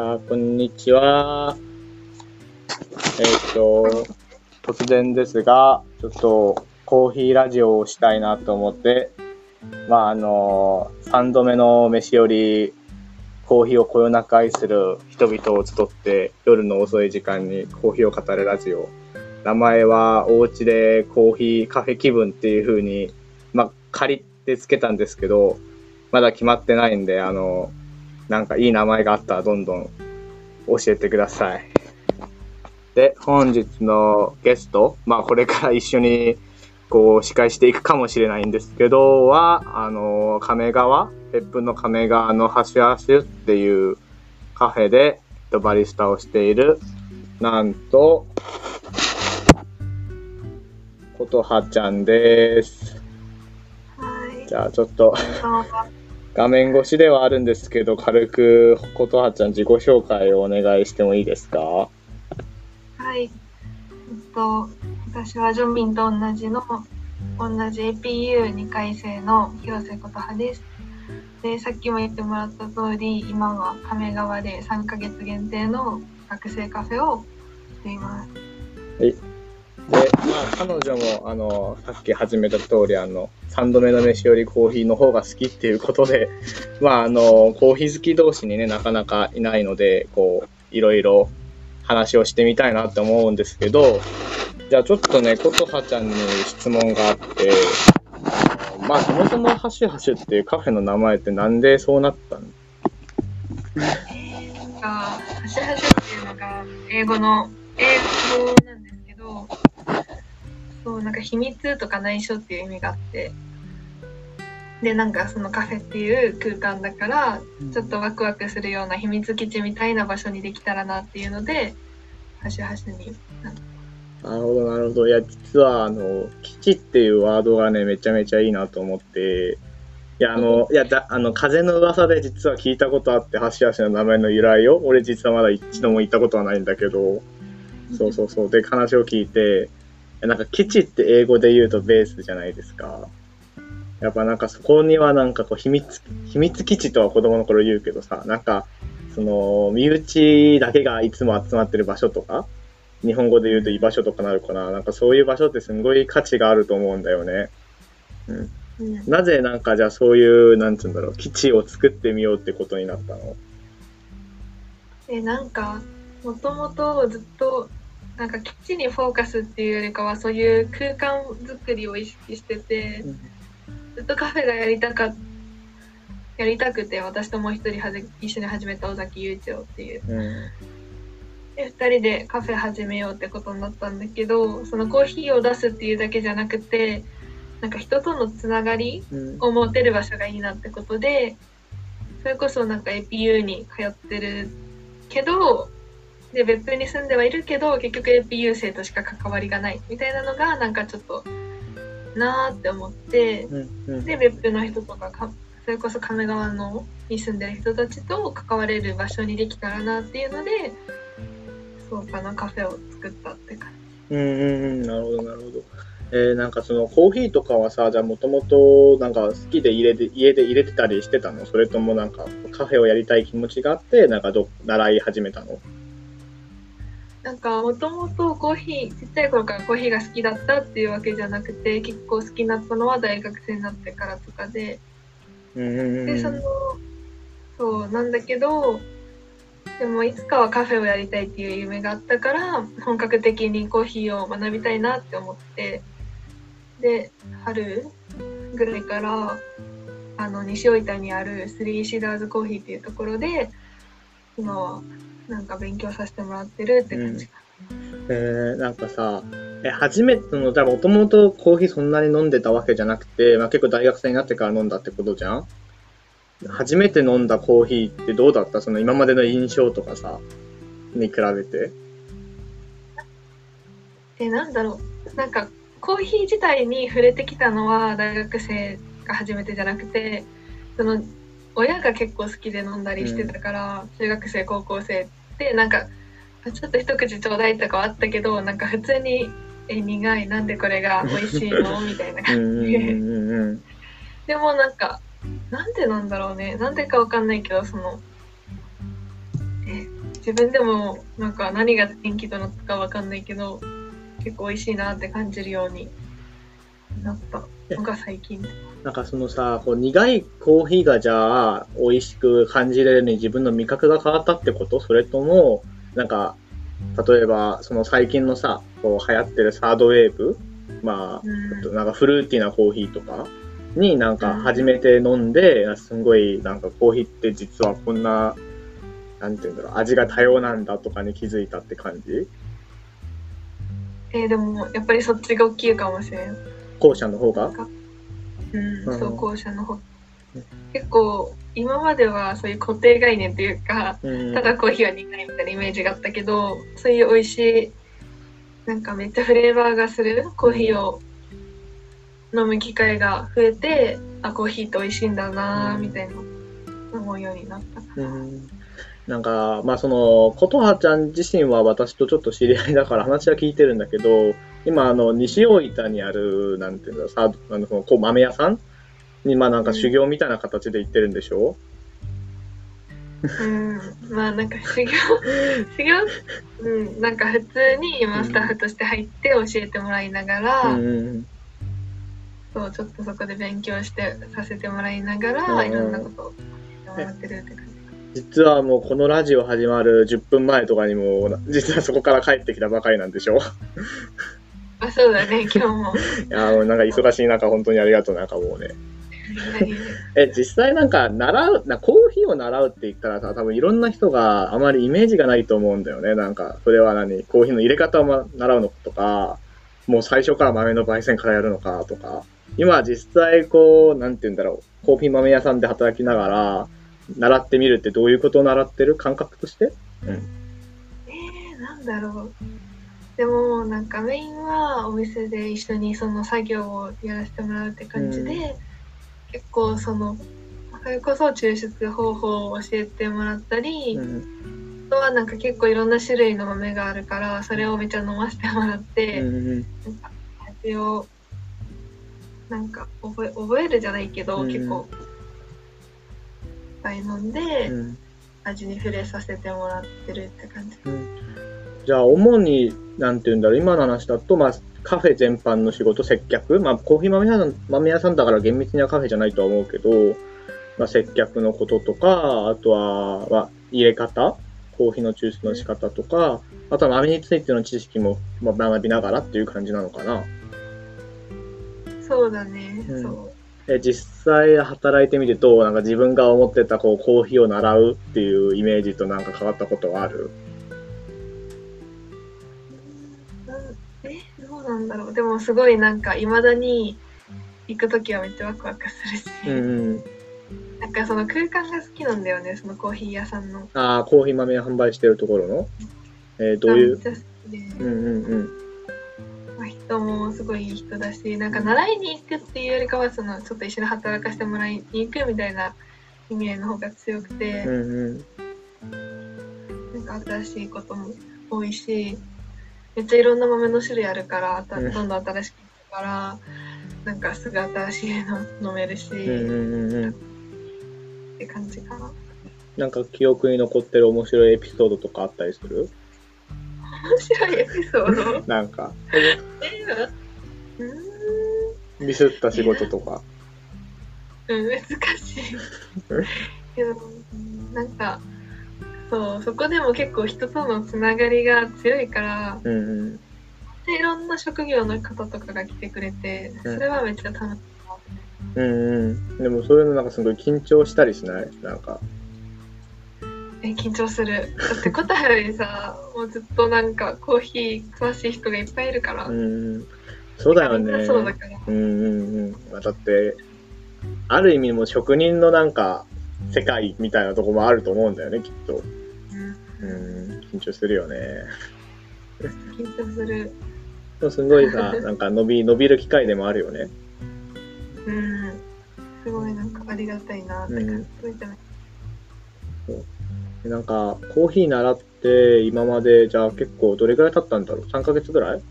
こんにちは。えっ、と、突然ですが、ちょっとコーヒーラジオをしたいなと思って、まあ、あの、3度目の飯より、コーヒーをこよなく愛する人々を集って、夜の遅い時間にコーヒーを語るラジオ。名前は、お家でコーヒーカフェ気分っていう風に、まあ、借りてつけたんですけど、まだ決まってないんで、あの、なんかいい名前があったらどんどん教えてください。で、本日のゲスト、まあこれから一緒にこう司会していくかもしれないんですけど、は、あの、亀川、別府の亀川のハシュハシュっていうカフェでえっとバリスタをしている、なんと、ことはちゃんです。はい。じゃあちょっと画面越しではあるんですけど、軽くことはちゃん自己紹介をお願いしてもいいですか？はい。えっと、私はジョンビンと同じの、同じ APU2 回生の広瀬琴葉です。で、さっきも言ってもらった通り、今は亀川で3ヶ月限定の学生カフェをしています。で、まあ、彼女も、あの、さっき始めた通り、あの、3度目の飯よりコーヒーの方が好きっていうことで、まあ、あの、コーヒー好き同士にね、なかなかいないので、こう、いろいろ話をしてみたいなって思うんですけど、じゃあちょっとね、ことはちゃんに質問があって、まあ、そもそもハシハシっていうカフェの名前ってなんでそうなったの？なんか、ハシハシっていうのが英語の、英語なん、そう、なんか秘密とか内緒っていう意味があって、で、なんかそのカフェっていう空間だから、ちょっとワクワクするような秘密基地みたいな場所にできたらなっていうので、ハシハシに。なるほど、なるほど。いや、実は、あの、基地っていうワードがね、めちゃめちゃいいなと思って、いや、あの、いや、だあの、風の噂で実は聞いたことあって、ハシハシの名前の由来を、俺実はまだ一度も言ったことはないんだけど、そうそうそう。で、話を聞いて、なんか基地って英語で言うとベースじゃないですか。やっぱなんかそこにはなんかこう秘密、秘密基地とは子供の頃言うけどさ、なんか、その、身内だけがいつも集まってる場所とか、日本語で言うと居場所とかなるかな。なんかそういう場所ってすごい価値があると思うんだよね。うん。うんなぜなんかじゃあそういう、なんつうんだろう、基地を作ってみようってことになったの？で、なんか、もともとずっと、なんか基地にフォーカスっていうよりかは、そういう空間作りを意識してて、ずっとカフェがやりたかっやりたくて私ともう一人はじ一緒に始めた尾崎雄一郎っていううん。で2人でカフェ始めようってことになったんだけどそのコーヒーを出すっていうだけじゃなくてなんか人とのつながりうん。を持てる場所がいいなってことでそれこそなんか APU に通ってるけどで別府に住んではいるけど結局 APU 生としか関わりがないみたいなのがなんかちょっとなーって思ってうん。うん。で別府の人とかかそれこそ亀川のに住んでる人たちと関われる場所にできたらなっていうのでそうかなカフェを作ったって感うんうんうん、なるほど、なるほど。えー、なんかそのコーヒーとかはさ、じゃあもともとなんか好きで入れて、家で入れてたりしてたの？それともなんかカフェをやりたい気持ちがあって、なんかど、習い始めたの？じなんかもともとコーヒーちっちゃい頃からコーヒーが好きだったっていうわけじゃなくて結構好きになったのは大学生になってからとかで。でそのそうなんだけどでもいつかはカフェをやりたいっていう夢があったから本格的にコーヒーを学びたいなって思ってで春ぐらいからあの西大分にあるスリーシダーズコーヒーっていうところで今はなんか勉強させてもらってるって感じかえー、なんかさ、え、初めての、じゃあもともとコーヒーそんなに飲んでたわけじゃなくて、まあ結構大学生になってから飲んだってことじゃん？初めて飲んだコーヒーってどうだった？その今までの印象とかさ、に比べて。でなんだろう。なんかコーヒー自体に触れてきたのは大学生が初めてじゃなくてその親が結構好きで飲んだりしてたから、中学生高校生ってなんかあちょっと一口ちょうだいとかはあったけどなんか普通に「え苦いなんでこれが美味しいの? 」みたいなうん感じで。でもなんかなんでなんだろうね？なんでかわかんないけどそのえ自分でもなんか何が転機となったかわかんないけど結構美味しいなって感じるようになったのが最近なんかそのさ、こう苦いコーヒーがじゃあ美味しく感じれるに自分の味覚が変わったってこと？それとも、なんか、例えばその最近のさ、こう流行ってるサードウェーブ？まあ、うん。なんかフルーティーなコーヒーとか？になんか初めて飲んで、すんごいなんかコーヒーって実はこんな、なんていうんだろう、味が多様なんだとかに気づいたって感じ？えーでもやっぱりそっちが大きいかもしれん。後者の方が？うん、うん。そう後者の方。うん結構今まではそういう固定概念というかうん。ただコーヒーは苦いみたいなイメージがあったけどそういう美味しいなんかめっちゃフレーバーがするコーヒーを飲む機会が増えてあコーヒーって美味しいんだなみたいな思うようになったうん。なんか、まあその、琴葉ちゃん自身は私とちょっと知り合いだから話は聞いてるんだけど、今あの、西大分にある、なんていうんださあのこう豆屋さんに、まあなんか修行みたいな形で行ってるんでしょ、う？んまあなんか修行修行うんなんか普通に今スタッフとして入って教えてもらいながら、うん、そうちょっとそこで勉強してさせてもらいながら、うんいろんなことを教えてもらってるって感じ。実はもうこのラジオ始まる10分前とかにも、実はそこから帰ってきたばかりなんでしょあそうだね 今日もいや、もうなんか忙しい中本当にありがとう、なんかもうね。え、実際なんか習う、なコーヒーを習うって言ったらさ、多分いろんな人があまりイメージがないと思うんだよね。なんか、それは何？コーヒーの入れ方をま習うのとか、もう最初から豆の焙煎からやるのかとか。今実際こう、なんて言うんだろう、コーヒー豆屋さんで働きながら、習ってみるってどういうことを習ってる感覚として？えー、なんだろうでもなんかメインはお店で一緒にその作業をやらせてもらうって感じで、う結構そのそれこそ抽出方法を教えてもらったり、うん。あとはなんか結構いろんな種類の豆があるからそれをめっちゃ飲ませてもらって、うん。なんか味をなんか覚え覚えるじゃないけど、うん結構いっぱい飲んで、うん。味に触れさせてもらってるって感じ。じゃあ、主に、なんて言うんだろう、今の話だと、まあ、カフェ全般の仕事、接客、まあ、コーヒー豆屋さん豆屋さんだから厳密にはカフェじゃないとは思うけど、まあ、接客のこととか、あとは、まあ、入れ方、コーヒーの抽出の仕方とか、あとは豆についての知識も、まあ、学びながらっていう感じなのかな。そうだね、うん。そう。え実際働いてみてどう？なんか自分が思ってたこうコーヒーを習うっていうイメージとなんか変わったことはある？うなんだろうでもすごいなんかいまだに行く時はめっちゃワクワクするし、うん。なんかその空間が好きなんだよねそのコーヒー屋さんの。ああ、コーヒー豆販売してるところの？えーどういう？めっちゃ好きで、うんうんうん。まあ、人もすごいいい人だしなんか習いに行くっていうよりかはそのちょっと一緒に働かせてもらいに行くみたいな意味合いの方が強くて、うんうん。なんか新しいことも多いしめっちゃいろんな豆の種類あるからどんどん新しくなるからなんかすぐ新しいの飲めるし、うんうん。って感じかな。なんか記憶に残ってる面白いエピソードとかあったりする？面白いエピソード？なんか、ミスった仕事とか。うん、難しい。けど、なんか、そう、そこでも結構人とのつながりが強いから、うんうん。でいろんな職業の方とかが来てくれて、それはめっちゃ楽しいな。うんうん。でもそういうのなんかすごい緊張したりしない？なんか。え、緊張する。だって答えよりさ、もうずっとなんかコーヒー詳しい人がいっぱいいるから。うん。そうだよね。そうだから。うんうんうん。まあだって、ある意味もう職人のなんか、世界みたいなとこもあると思うんだよね、きっと。うんうん、緊張するよね。緊張する。でもすごいさ、なんか伸び、伸びる機会でもあるよね。うん。すごいなんかありがたいなって感じ。めっちゃでなんか、コーヒー習って、今まで、じゃあ結構どれぐらい経ったんだろう ?3 ヶ月ぐらい？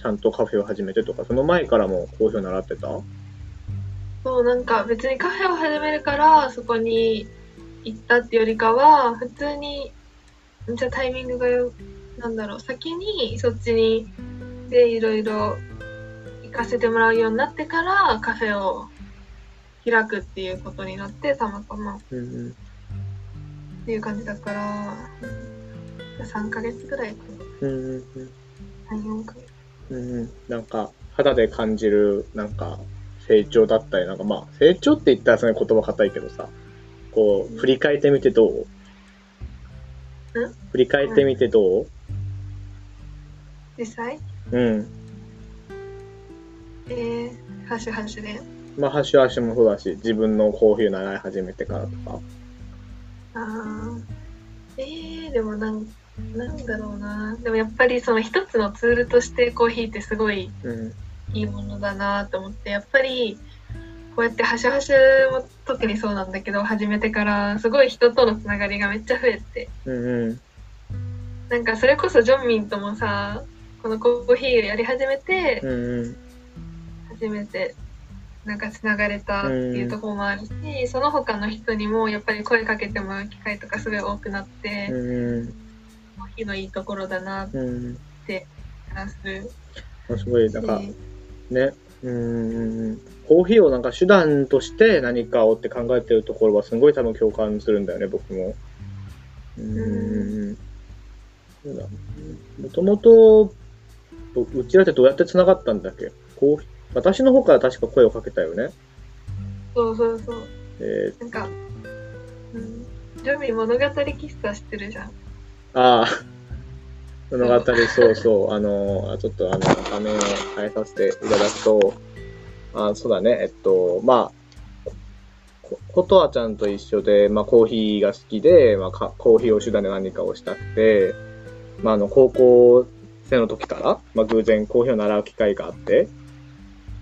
ちゃんとカフェを始めてとか、その前からもコーヒーを習ってた？そうなんか別にカフェを始めるからそこに行ったってよりかは普通にじゃあタイミングがよなんだろう。先にそっちにでいろいろ行かせてもらうようになってからカフェを開くっていうことになってたまたま。っうんうん。ていう感じだから3ヶ月ぐらいかうんうんうん。な34ヶ月。うんうん。なんか肌で感じるなんか成長だったりなんかまあ成長って言ったらその言葉硬いけどさこう振り返ってみてどう？振り返ってみてどう？実際？うん。えー、ハッシュハッシュで？まあハッシュハッシュもそうだし自分のコーヒー習い始めてからとか。あー。えー、でもなんなんだろうな。でもやっぱりその一つのツールとしてコーヒーってすごいうん。いいものだなと思ってやっぱりこうやってハシュハシュも特にそうなんだけど始めてからすごい人とのつながりがめっちゃ増えて。うんうん。なんかそれこそジョンミンともさこのコーヒーをやり始めてうんうん。初めてなんかつながれたっていうところもあるし、その他の人にもやっぱり声かけてもらう機会とかすごい多くなって、うんコーヒーのいいところだなってうん話する。うん。すごい。なんね。うんコーヒーをなんか手段として何かをって考えてるところはすごい多分共感するんだよね僕も。うん。もともとうちらってどうやって繋がったんだっけ？コーヒー私の方から確か声をかけたよね。そうそうそう。えなんか、うん、ジョンミン物語喫茶知ってるじゃん。ー、ああ物語そうそう。あのちょっとあの画面を変えさせていただくとあそうだね。えっとまあこことあちゃんと一緒で、まあ、コーヒーが好きで、まあ、かコーヒーを手段で何かをしたくて、まあ、あの高校生の時から、まあ、偶然コーヒーを習う機会があって、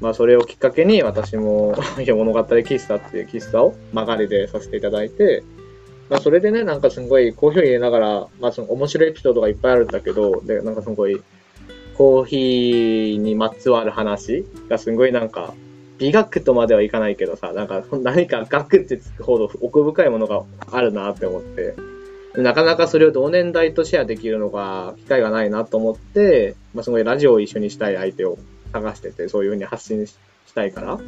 まあ、それをきっかけに私も いや物語喫茶っていう喫茶を曲がりでさせていただいて、まあ、それでねなんかすごいコーヒーを入れながら、まあ、その面白いエピソードがいっぱいあるんだけどでなんかすごいコーヒーにまつわる話がすごいなんか美学とまではいかないけどさ、なんか何か学ってつくほど奥深いものがあるなって思って、なかなかそれを同年代とシェアできるのが機会がないなと思って、まあ、すごいラジオを一緒にしたい相手を探してて、そういうふうに発信したいから、ま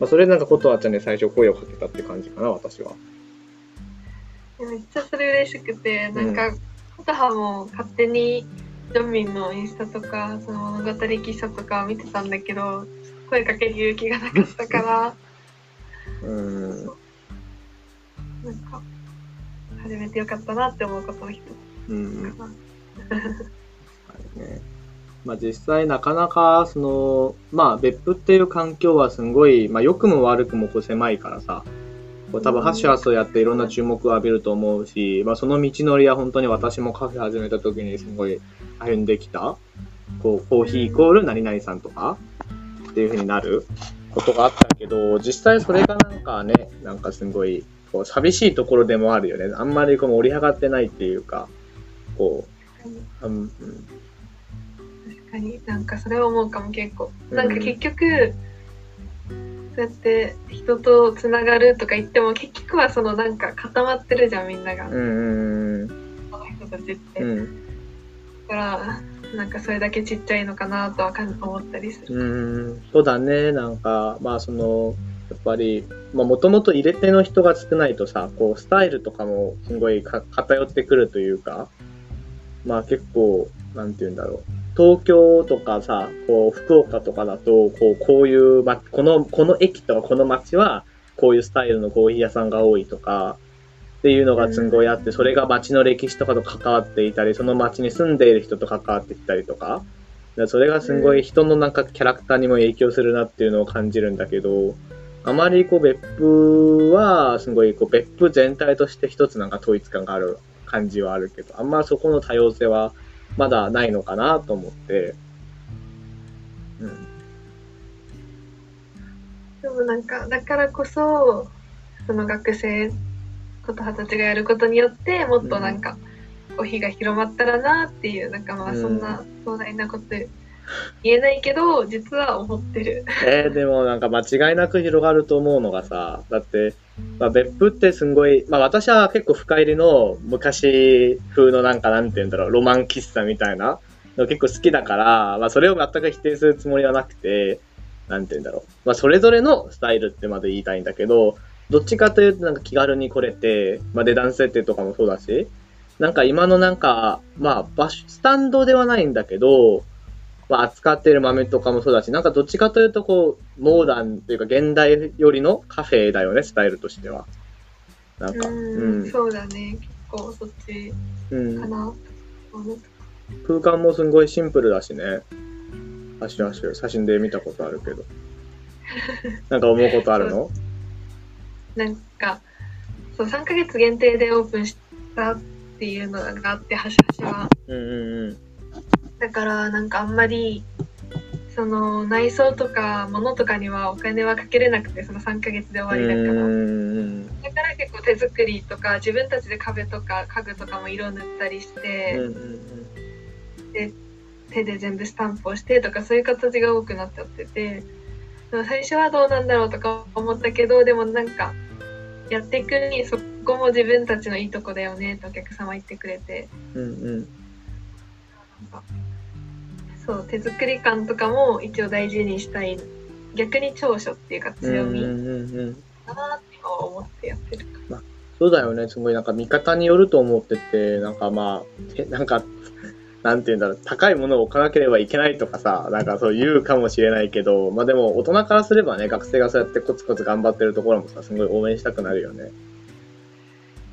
あ、それでなんかことあちゃんに最初声をかけたって感じかな、私は。めっちゃそれ嬉しくてなんか琴葉も勝手にジョンミンのインスタとかその物語喫茶とか見てたんだけど声かける勇気がなかったからうん。なんか始めてよかったなって思うことの一うんつかな。ね。まあ実際なかなかそのまあ別府っていう環境はすごい、まあ良くも悪くもこう狭いからさ、こう多分ハッシュハッシュをやっていろんな注目を浴びると思うし、まあその道のりは本当に私もカフェ始めた時にすごい歩んできた、こうコーヒーイコール何々さんとか。っていう風になることがあったけど、実際それがなんかね、なんかすごいこう寂しいところでもあるよね。あんまりこう盛り上がってないっていうか、こう、うんうん。確かに。なんかそれは思うかも結構。なんか結局、そうやって人とつながるとか言っても結局はそのなんか固まってるじゃんみんなが、うんうんうん。その人たちって、だうんからなんかそれだけちっちゃいのかなとは思ったりする、うん。そうだね。なんかまあそのやっぱりもともと入れ手の人が少ないとさこうスタイルとかもすごいか偏ってくるというかまあ結構なんて言うんだろう東京とかさこう福岡とかだとこうこういう、ま、このこの駅とかこの街はこういうスタイルのコーヒー屋さんが多いとかっていうのがすごいあって、それが街の歴史とかと関わっていたり、その街に住んでいる人と関わってきたりとか、でそれがすごい人のなんかキャラクターにも影響するなっていうのを感じるんだけど、あまりこう別府はすごいこう別府全体として一つなんか統一感がある感じはあるけど、あんまそこの多様性はまだないのかなと思って、うん。でもなんかだからこそその学生こと二十歳がやることによってもっとなんか、コーヒーが広まったらなっていうなんかまあそんな壮大なこと言えないけど実は思ってる。えー、でもなんか間違いなく広がると思うのがさ、だってまあ、別府ってすごい、まあ私は結構深入りの昔風のなんかなんて言うんだろう、ロマン喫茶みたいなの結構好きだから、まあそれを全く否定するつもりはなくて、なんて言うんだろう。まあそれぞれのスタイルってまで言いたいんだけど、どっちかというとなんか気軽に来れて、まあ値段設定とかもそうだし、なんか今のなんか、まあ場所、スタンドではないんだけど、まあ、扱ってる豆とかもそうだし、なんかどっちかというとこう、モーダンというか現代よりのカフェだよね、スタイルとしては。なんか、ううんん。そうだね結構そっちうんか。な、思っ空間もすんごいシンプルだしね。写真写写真で見たことあるけど。なんか思うことあるの？なんかそう3ヶ月限定でオープンしたっていうのがあって端々はうんうんうん。だからなんかあんまりその内装とか物とかにはお金はかけれなくてその3ヶ月で終わりだから。うん。だから結構手作りとか自分たちで壁とか家具とかも色塗ったりしうんて、うん。手で全部スタンプをしてとかそういう形が多くなっちゃってて。最初はどうなんだろうとか思ったけどでもなんかやっていくにそこも自分たちのいいとこだよねってお客様言ってくれて。うんうんそう手作り感とかも一応大事にしたい。逆に長所っていうか強みだなって思ってやってるか。そうだよね、すごいなんか見方によると思ってて、なんかまあ、てなんか、なんて言うんだろう、高いものを置かなければいけないとかさ、なんかそう言うかもしれないけど、まあでも大人からすればね、学生がそうやってコツコツ頑張ってるところもさ、すごい応援したくなるよね。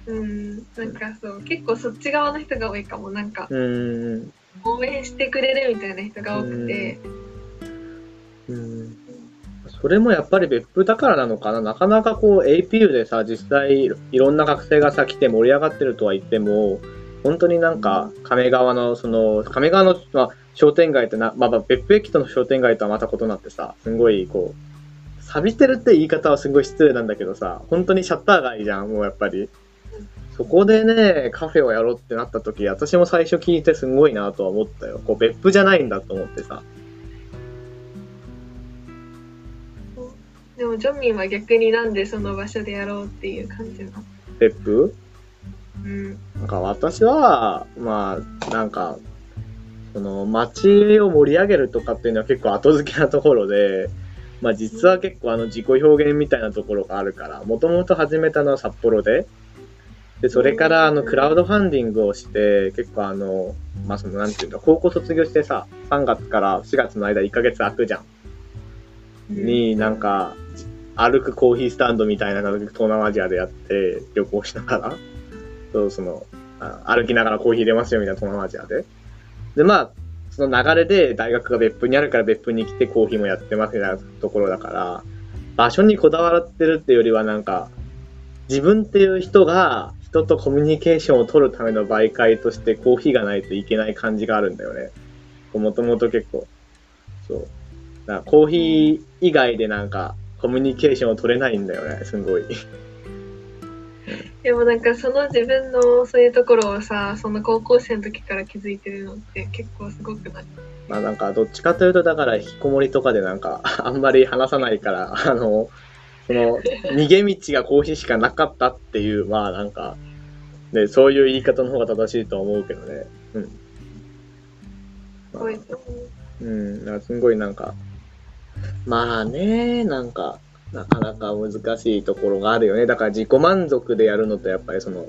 うん。なんかそう。結構そっち側の人が多いかも。なんかうーん。応援してくれるみたいな人が多くてうん。それもやっぱり別府だからなのかな。なかなかこう APU でさ、実際いろんな学生がさ来て盛り上がってるとは言っても、本当になんか亀川のその、亀川の、まあ、商店街ってな、まあ、まあ別府駅との商店街とはまた異なってさ、すごいこう、錆びてるって言い方はすごい失礼なんだけどさ、本当にシャッター街じゃん、もうやっぱり。そこでね、カフェをやろうってなった時、私も最初聞いてすごいなとは思ったよ。こう別府じゃないんだと思ってさ。でもジョンミンは逆になんでその場所でやろうっていう感じなの？別府？うんなんか私は、まあ、なんか、その街を盛り上げるとかっていうのは結構後付けなところで、まあ実は結構あの自己表現みたいなところがあるから、もともと始めたのは札幌で、で、それからあのクラウドファンディングをして、結構あの、まあそのなんていうんだ、高校卒業してさ、3月から4月の間1ヶ月空くじゃん。になんか歩くコーヒースタンドみたいなのを東南アジアでやって旅行しながら。そうそのあ歩きながらコーヒー入れますよみたいな東南アジアで。でまあその流れで大学が別府にあるから別府に来てコーヒーもやってますみたいなところだから場所にこだわってるっていうよりはなんか自分っていう人が人とコミュニケーションを取るための媒介としてコーヒーがないといけない感じがあるんだよね。もともと結構。そう。だコーヒー以外でなんかコミュニケーションを取れないんだよね、すごい。でもなんかその自分のそういうところをさその高校生の時から気づいてるのって結構すごくない？まあなんかどっちかというとだから引きこもりとかでなんかあんまり話さないから、あの、その逃げ道がコーヒーしかなかったっていう、まあなんか、ね、そういう言い方の方が正しいとは思うけどね。うん。すごいと思ううん、だからすごいなんか、まあね、なんか、なかなか難しいところがあるよね。だから自己満足でやるのと、やっぱりその、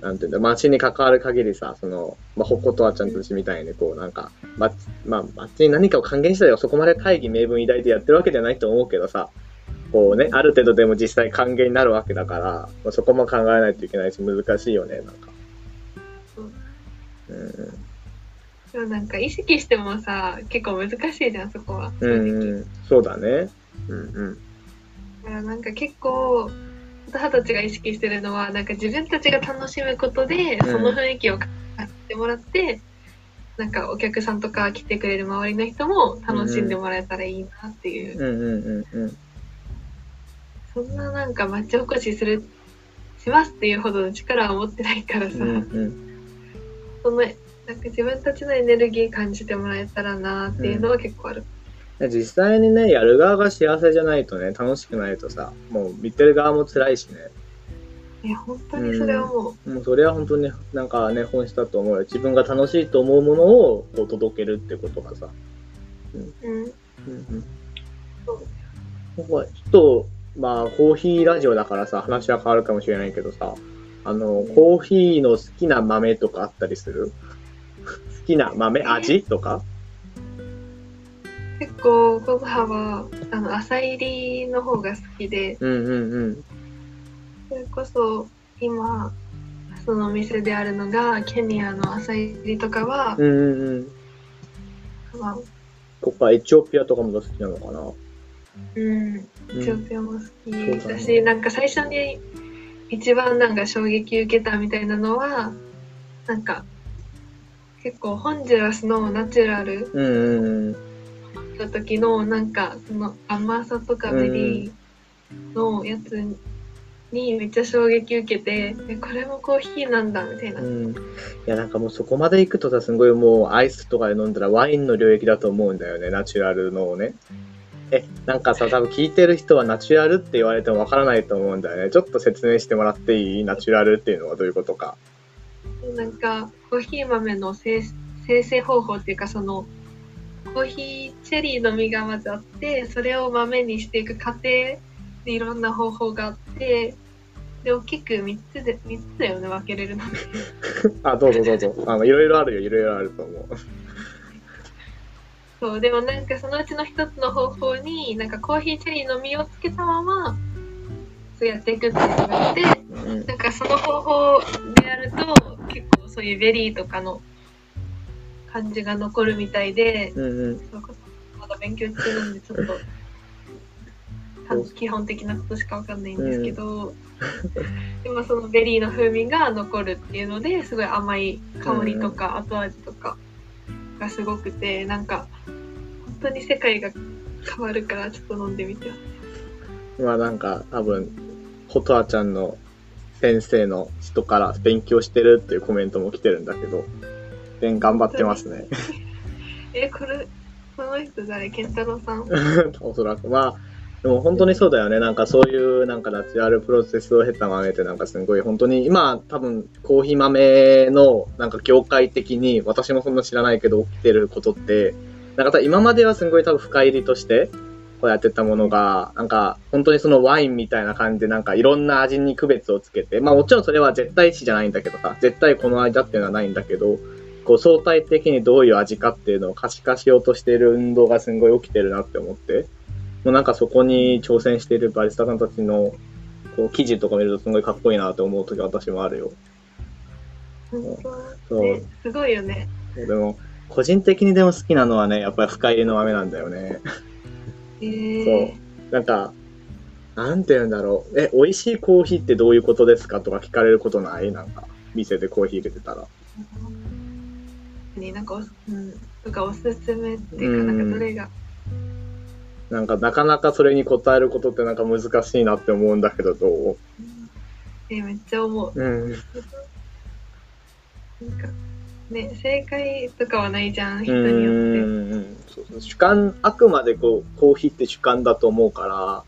なんていうんだ、街に関わる限りさ、その、まあ、ほっことはちゃんとしみたいに、こう、なんか、ま、まあ、街に何かを還元したりはそこまで大義名分抱いてやってるわけじゃないと思うけどさ、こうね、ある程度でも実際還元になるわけだから、まあ、そこも考えないといけないし、難しいよね、なんか。うん。でもなんか意識してもさ結構難しいじゃんそこは正うん、直、うん、そうだね。うんうん。だからなんか結構私たちが意識してるのはなんか自分たちが楽しむことでうんその雰囲気を感じてもらって、なんかお客さんとか来てくれる周りの人も楽しんでもらえたらいいなっていう、うんうんうんうん。そんななんか町おこしするしますっていうほどの力は持ってないからさ、うんうんそのなんか自分たちのエネルギー感じてもらえたらなっていうのは結構ある。実際にね、やる側が幸せじゃないとね、楽しくないとさ、もう見てる側も辛いしね。いや本当にそれはもう、もうそれは本当になんかね、本質だと思うよ。自分が楽しいと思うものをこう届けるってことがさ。うん、うんうん。そうここはちょっと、まあ、コーヒーラジオだからさ、話は変わるかもしれないけどさ、あの、コーヒーの好きな豆とかあったりする？好きな豆？味とか？結構ココハはあの浅入りの方が好きでうんうんうん。それこそ今そのお店であるのがケニアの浅入りとかは、うんうんうん。まあ。ここはエチオピアとかも好きなのかな？うんエチオピアも好きそうだねだし、なんか最初に一番なんか衝撃受けたみたいなのはなんか結構ホンジュラスのナチュラルうんうんうん。の時のなんかその甘さとかベリーのやつにめっちゃ衝撃受けて、えこれもコーヒーなんだみたいな、うん。いや、なんかもうそこまで行くとさ、すごいもうアイスとかで飲んだらワインの領域だと思うんだよね、ナチュラルのをね。え、なんかさ、多分聞いてる人はナチュラルって言われてもわからないと思うんだよね。ちょっと説明してもらっていい？ナチュラルっていうのはどういうことか。なんかコーヒー豆の生生成方法っていうかそのコーヒーチェリーの実がまずあってそれを豆にしていく過程でいろんな方法があってで大きく3つで3つだよね分けれるの あ、どうぞどうぞ。あの、いろいろあるよ、いろいろあると思う。そうでもなんかそのうちの一つの方法になんかコーヒーチェリーの実をつけたままそうやっていくっていうのがあってうんなんかその方法でやると結構そういうベリーとかの感じが残るみたいでうんうん。そうこまだ勉強中なんでちょっとた基本的なことしかわかんないんですけど、でもそのベリーの風味が残るっていうのですごい甘い香りとか後味とかがすごくてなんか本当に世界が変わるからちょっと飲んでみてまあなんか多分、ホトアちゃんの先生の人から勉強してるっていうコメントも来てるんだけど、で頑張ってますね。えこれこの人誰？健太郎さん？おそらく。まあ、でも本当にそうだよね。なんかそういうなんかナチュラルプロセスを経た豆ってなんかすごい本当に今多分コーヒー豆のなんか業界的に私もそんな知らないけど起きてることって、なんか今まではすごい多分深入りとしてこうやってたものが、なんか本当にそのワインみたいな感じでなんかいろんな味に区別をつけて、まあもちろんそれは絶対値じゃないんだけどさ、絶対この味だっていうのはないんだけど、こう相対的にどういう味かっていうのを可視化しようとしている運動がすごい起きてるなって思って、もうなんかそこに挑戦しているバリスタさんたちのこう記事とか見るとすごいかっこいいなと思う時私もあるよ。本そ当、う。ね、すごいよね。でも、個人的にでも好きなのはね、やっぱり深入りの豆なんだよね。えー、なんか、なんて言うんだろう。え、美味しいコーヒーってどういうことですかとか聞かれることない？なんか、店でコーヒー入れてたら。になんかおす、うん、とかおすすめっていうか、うん。なんかどれが？なんか、なかなかそれに答えることってなんか難しいなって思うんだけど、どう？えめっちゃ思う。うん。なんかね正解とかはないじゃん人うによって。んそうそう。主観あくまでこうコーヒーって主観だと思うから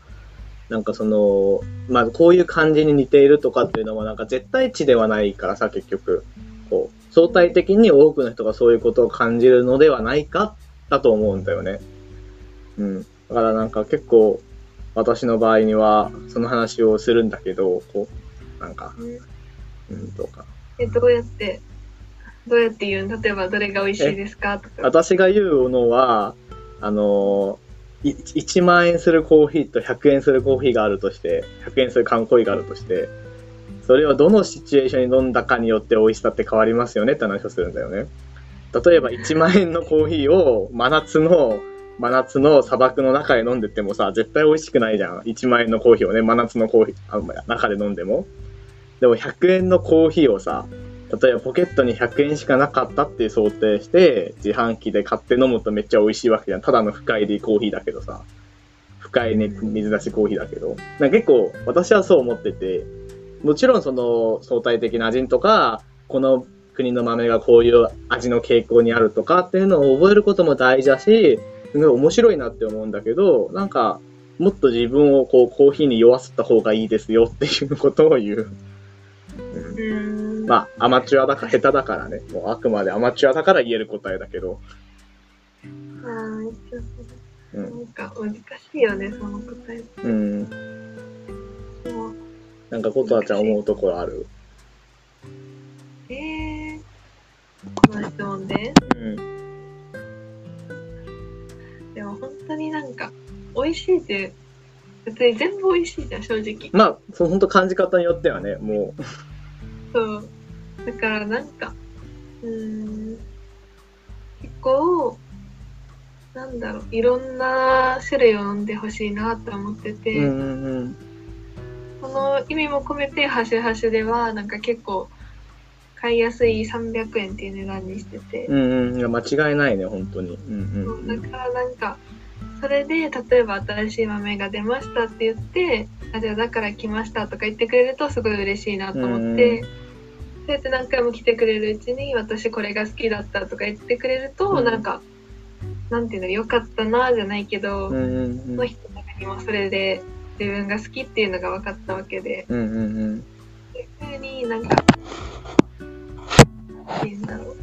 なんかそのまあこういう感じに似ているとかっていうのもなんか絶対値ではないからさ結局。こう相対的に多くの人がそういうことを感じるのではないかだと思うんだよね。うん。だからなんか結構私の場合にはその話をするんだけどこうなんかうん。うんどうか。えどうやってどうやって言うの？例えばどれが美味しいですか？とか私が言うのは、あの1万円するコーヒーと100円するコーヒーがあるとして、100円する缶コーヒーがあるとして、それはどのシチュエーションに飲んだかによって美味しさって変わりますよねって話をするんだよね。例えば1万円のコーヒーを真夏の、真夏の砂漠の中で飲んでてもさ、絶対美味しくないじゃん。1万円のコーヒーをね、真夏のコーヒー、あ中で飲んでも。でも100円のコーヒーをさ、例えばポケットに100円しかなかったっていう想定して、自販機で買って飲むとめっちゃ美味しいわけじゃん。ただの深入りコーヒーだけどさ。深いね、水出しコーヒーだけど。なんか結構私はそう思ってて、もちろんその相対的な味とか、この国の豆がこういう味の傾向にあるとかっていうのを覚えることも大事だし、すごい面白いなって思うんだけど、なんか、もっと自分をこうコーヒーに酔わせた方がいいですよっていうことを言う。うんうん。まあ、アマチュアだから、下手だからね。もうあくまでアマチュアだから言える答えだけど。あーちょっとうん。なんか難しいよね、その答え。うん。なんか、ことはちゃん思うところある？えー、この質問でうん。でも本当になんか、美味しいって、別に全部美味しいじゃん、正直。まあ、その本当感じ方によってはね、もそう。だからなんか、うーん、結構、なんだろう、いろんな種類を飲んでほしいなと思ってう。て、うんうんうん。その意味も込めて、ハシュハシュでは、なんか結構、買いやすい300円っていう値段にしてて、うんうん。いや、間違いないね、本当に。うんうんうん。だからなんか、それで、例えば新しい豆が出ましたって言って、あ、じゃあだから来ましたとか言ってくれるとすごい嬉しいなと思って、うんそうやって何回も来てくれるうちに、私これが好きだったとか言ってくれると、うんなんか、なんていうの、よかったなじゃないけど、うんうんうん。その人の中にもそれで自分が好きっていうのが分かったわけで、うんうんうん。そういうふうになんか、なんていうんだろう。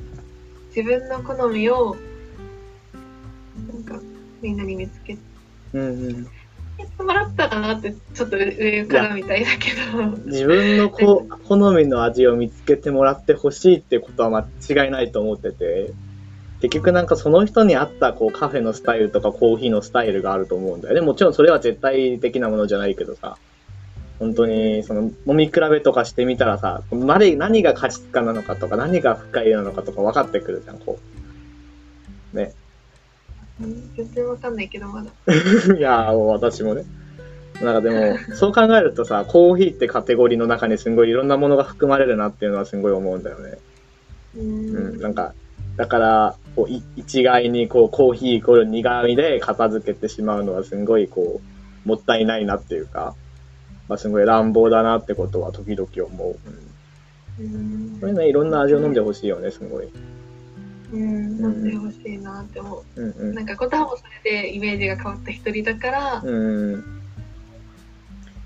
自分の好みを、なんか、みんなに見つけてうんうん。もらったらなって、ちょっと上からみたいだけど。自分のこ好みの味を見つけてもらってほしいってことは間違いないと思ってて、結局なんかその人に合ったこうカフェのスタイルとかコーヒーのスタイルがあると思うんだよね。もちろんそれは絶対的なものじゃないけどさ、本当にその飲み比べとかしてみたらさ、何何が価値観なのかとか何が深いなのかとか分かってくるじゃん、こう。ね。うん全然わかんないけど、まだ。いやー、私もね。なんかでも、そう考えるとさ、コーヒーってカテゴリーの中にすごいいろんなものが含まれるなっていうのはすごい思うんだよね。ううん、ん。なんか、だから、こうい一概にこうコーヒーイコール苦味で片付けてしまうのはすごいこう、もったいないなっていうか、まあすごい乱暴だなってことは時々思う。うん、うんこれね、いろんな味を飲んでほしいよね、すごい。うん、飲んでほしいなって思うんう。なんか、コタもそれでイメージが変わった一人だから、うん。うん。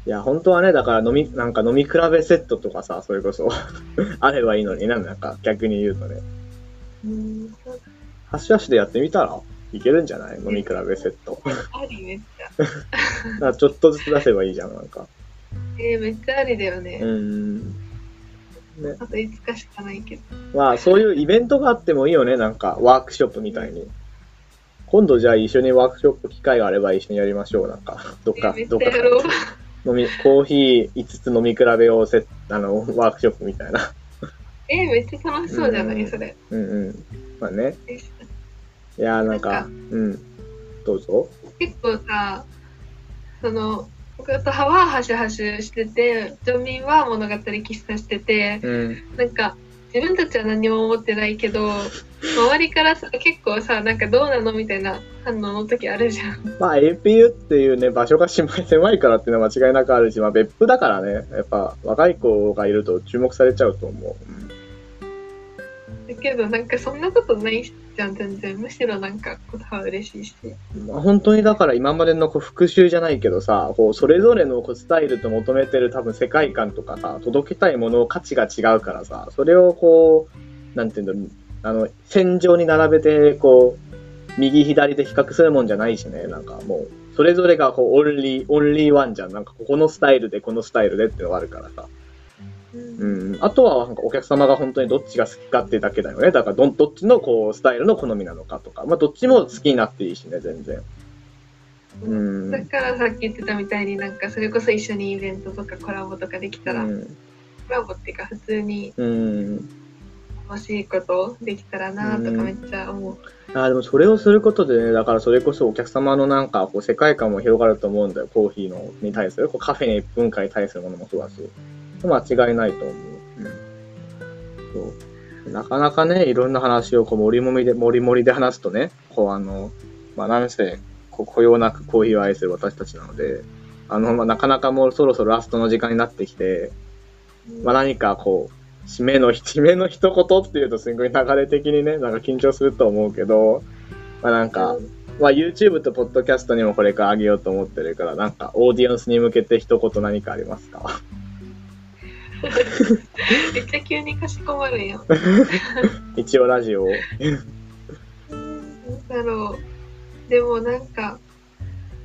いや、本当はね、だから飲み、なんか飲み比べセットとかさ、それこそ、あればいいのにな、なんか逆に言うとね。うん、そうハッシュハッシュでやってみたら？いけるんじゃない？飲み比べセット。ありめっちゃ。ちょっとずつ出せばいいじゃん、なんか。えー、めっちゃありだよね。うん。ね。あと5日しかないけど。まあ、そういうイベントがあってもいいよね、なんか、ワークショップみたいに。今度じゃあ一緒にワークショップ機会があれば一緒にやりましょう、なんか。どっかどっか。飲み、コーヒー5つ飲み比べをせあの、ワークショップみたいな。えー、めっちゃ楽しそうじゃなうんいそれ。うんうん。まあね。えいやーなんかなんか、うん。どうぞ。結構さ、その、僕と歯はハシュハシュしてて、ジョンミンは物語喫茶してて、うん。なんか、自分たちは何も思ってないけど、周りからさ、結構さ、なんかどうなのみたいな反応の時あるじゃん。まあ APU っていうね、場所が狭い狭いからっていうのは間違いなくあるし、まあ別府だからね、やっぱ若い子がいると注目されちゃうと思う。だけど、なんかそんなことないじゃん、全然。むしろなんか、ことは嬉しいし。本当にだから今までのこう復習じゃないけどさ、こうそれぞれのこうスタイルと求めてる多分世界観とかさ、届けたいもの価値が違うからさ、それをこう、なんていうんだろう、あの、線上に並べて、こう、右左で比較するもんじゃないしね、なんかもう、それぞれがこう、オンリー、オンリーワンじゃん。なんかここのスタイルで、このスタイルでっていうのがあるからさ。うんうん。あとは、なんかお客様が本当にどっちが好きかってだけだよね。だからど、どっちのこう、スタイルの好みなのかとか。まあ、どっちも好きになっていいしね、全然。うん。だからさっき言ってたみたいになんかそれこそ一緒にイベントとかコラボとかできたら、うん。コラボっていうか普通にうん。楽しいことできたらなとかめっちゃ思う。あーでもそれをすることでね、だからそれこそお客様のなんかこう世界観も広がると思うんだよ。コーヒーのに対する、こうカフェに文化に対するものもそうだし。間違いないと思う。うん。そう。なかなかね、いろんな話をこう、もりもりで、もりもりで話すとね、こうあの、まあなんせ、こう、こよなくコーヒーを愛する私たちなので、あの、まあなかなかもうそろそろラストの時間になってきて、まあ何かこう、締めの、締めの一言っていうとすごい流れ的にね、なんか緊張すると思うけど、まあなんか、まあ、YouTube と Podcast にもこれから上げようと思ってるから、なんか、オーディエンスに向けて一言何かありますか？めっちゃ急にかしこまるやん。一応ラジオを。なんだろう。でもなんか、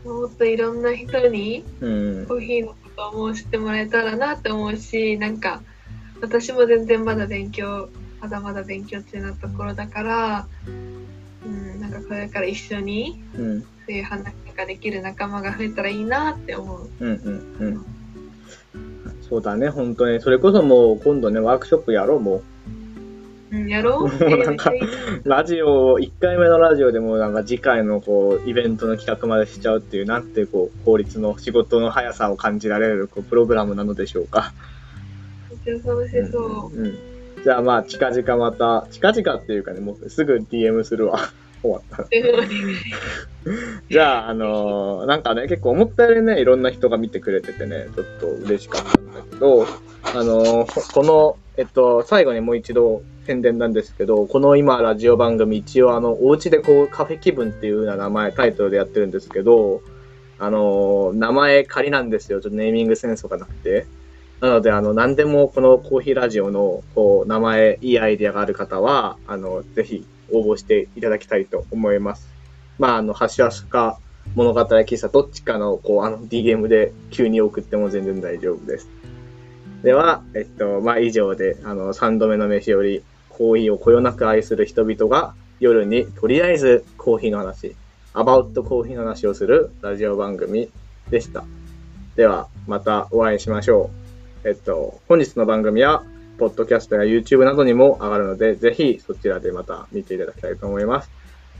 もっといろんな人にうんコ。ーヒーのことも知ってもらえたらなって思うし、なんか、私も全然まだ勉強、まだまだ勉強中なところだから、うん、なんかこれから一緒にうん。そういう話ができる仲間が増えたらいいなって思う。うんうんうん。そうだね、本当に。それこそもう今度ね、ワークショップやろう、もうん、やろうもうなんか。ラジオ、1回目のラジオでもなんか次回のこう、イベントの企画までしちゃうっていう、なんてこう、法律の仕事の速さを感じられるこうプログラムなのでしょうか。めっちゃ楽しそうんうん。じゃあまあ、近々また、近々っていうかね、もうすぐ DM するわ。終わった。じゃあ、あのーなんかね、結構思ったよりね、いろんな人が見てくれててね、ちょっと嬉しかったんだけど、あのーこの、えっと、最後にもう一度宣伝なんですけど、この今、ラジオ番組、一応、あの、お家でこう、カフェ気分っていうような名前、タイトルでやってるんですけど、あのー名前仮なんですよ。ちょっとネーミングセンスがなくて。なので、あの、何でもこのコーヒーラジオの、こう、名前、いいアイディアがある方は、あの、ぜひ応募していただきたいと思います。まあ、あの、ハッシュアスか物語喫茶どっちかの、こう、あの、DM で急に送っても全然大丈夫です。では、えっと、まあ、以上で、あの、3度目の飯より、コーヒーをこよなく愛する人々が、夜にとりあえずコーヒーの話、アバウトコーヒーの話をするラジオ番組でした。では、またお会いしましょう。えっと、本日の番組は、ポッドキャストや YouTube などにも上がるので、ぜひそちらでまた見ていただきたいと思います。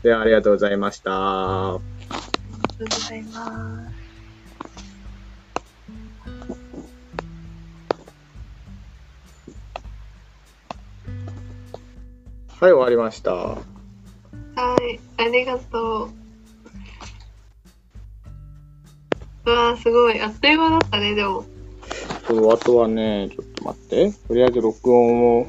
では、ありがとうございました。ありがとうございます。はい、終わりました。はい、ありがとう。うわーすごい。あっという間だったね、でも。そうあとはね、ちょっと待って。とりあえず録音を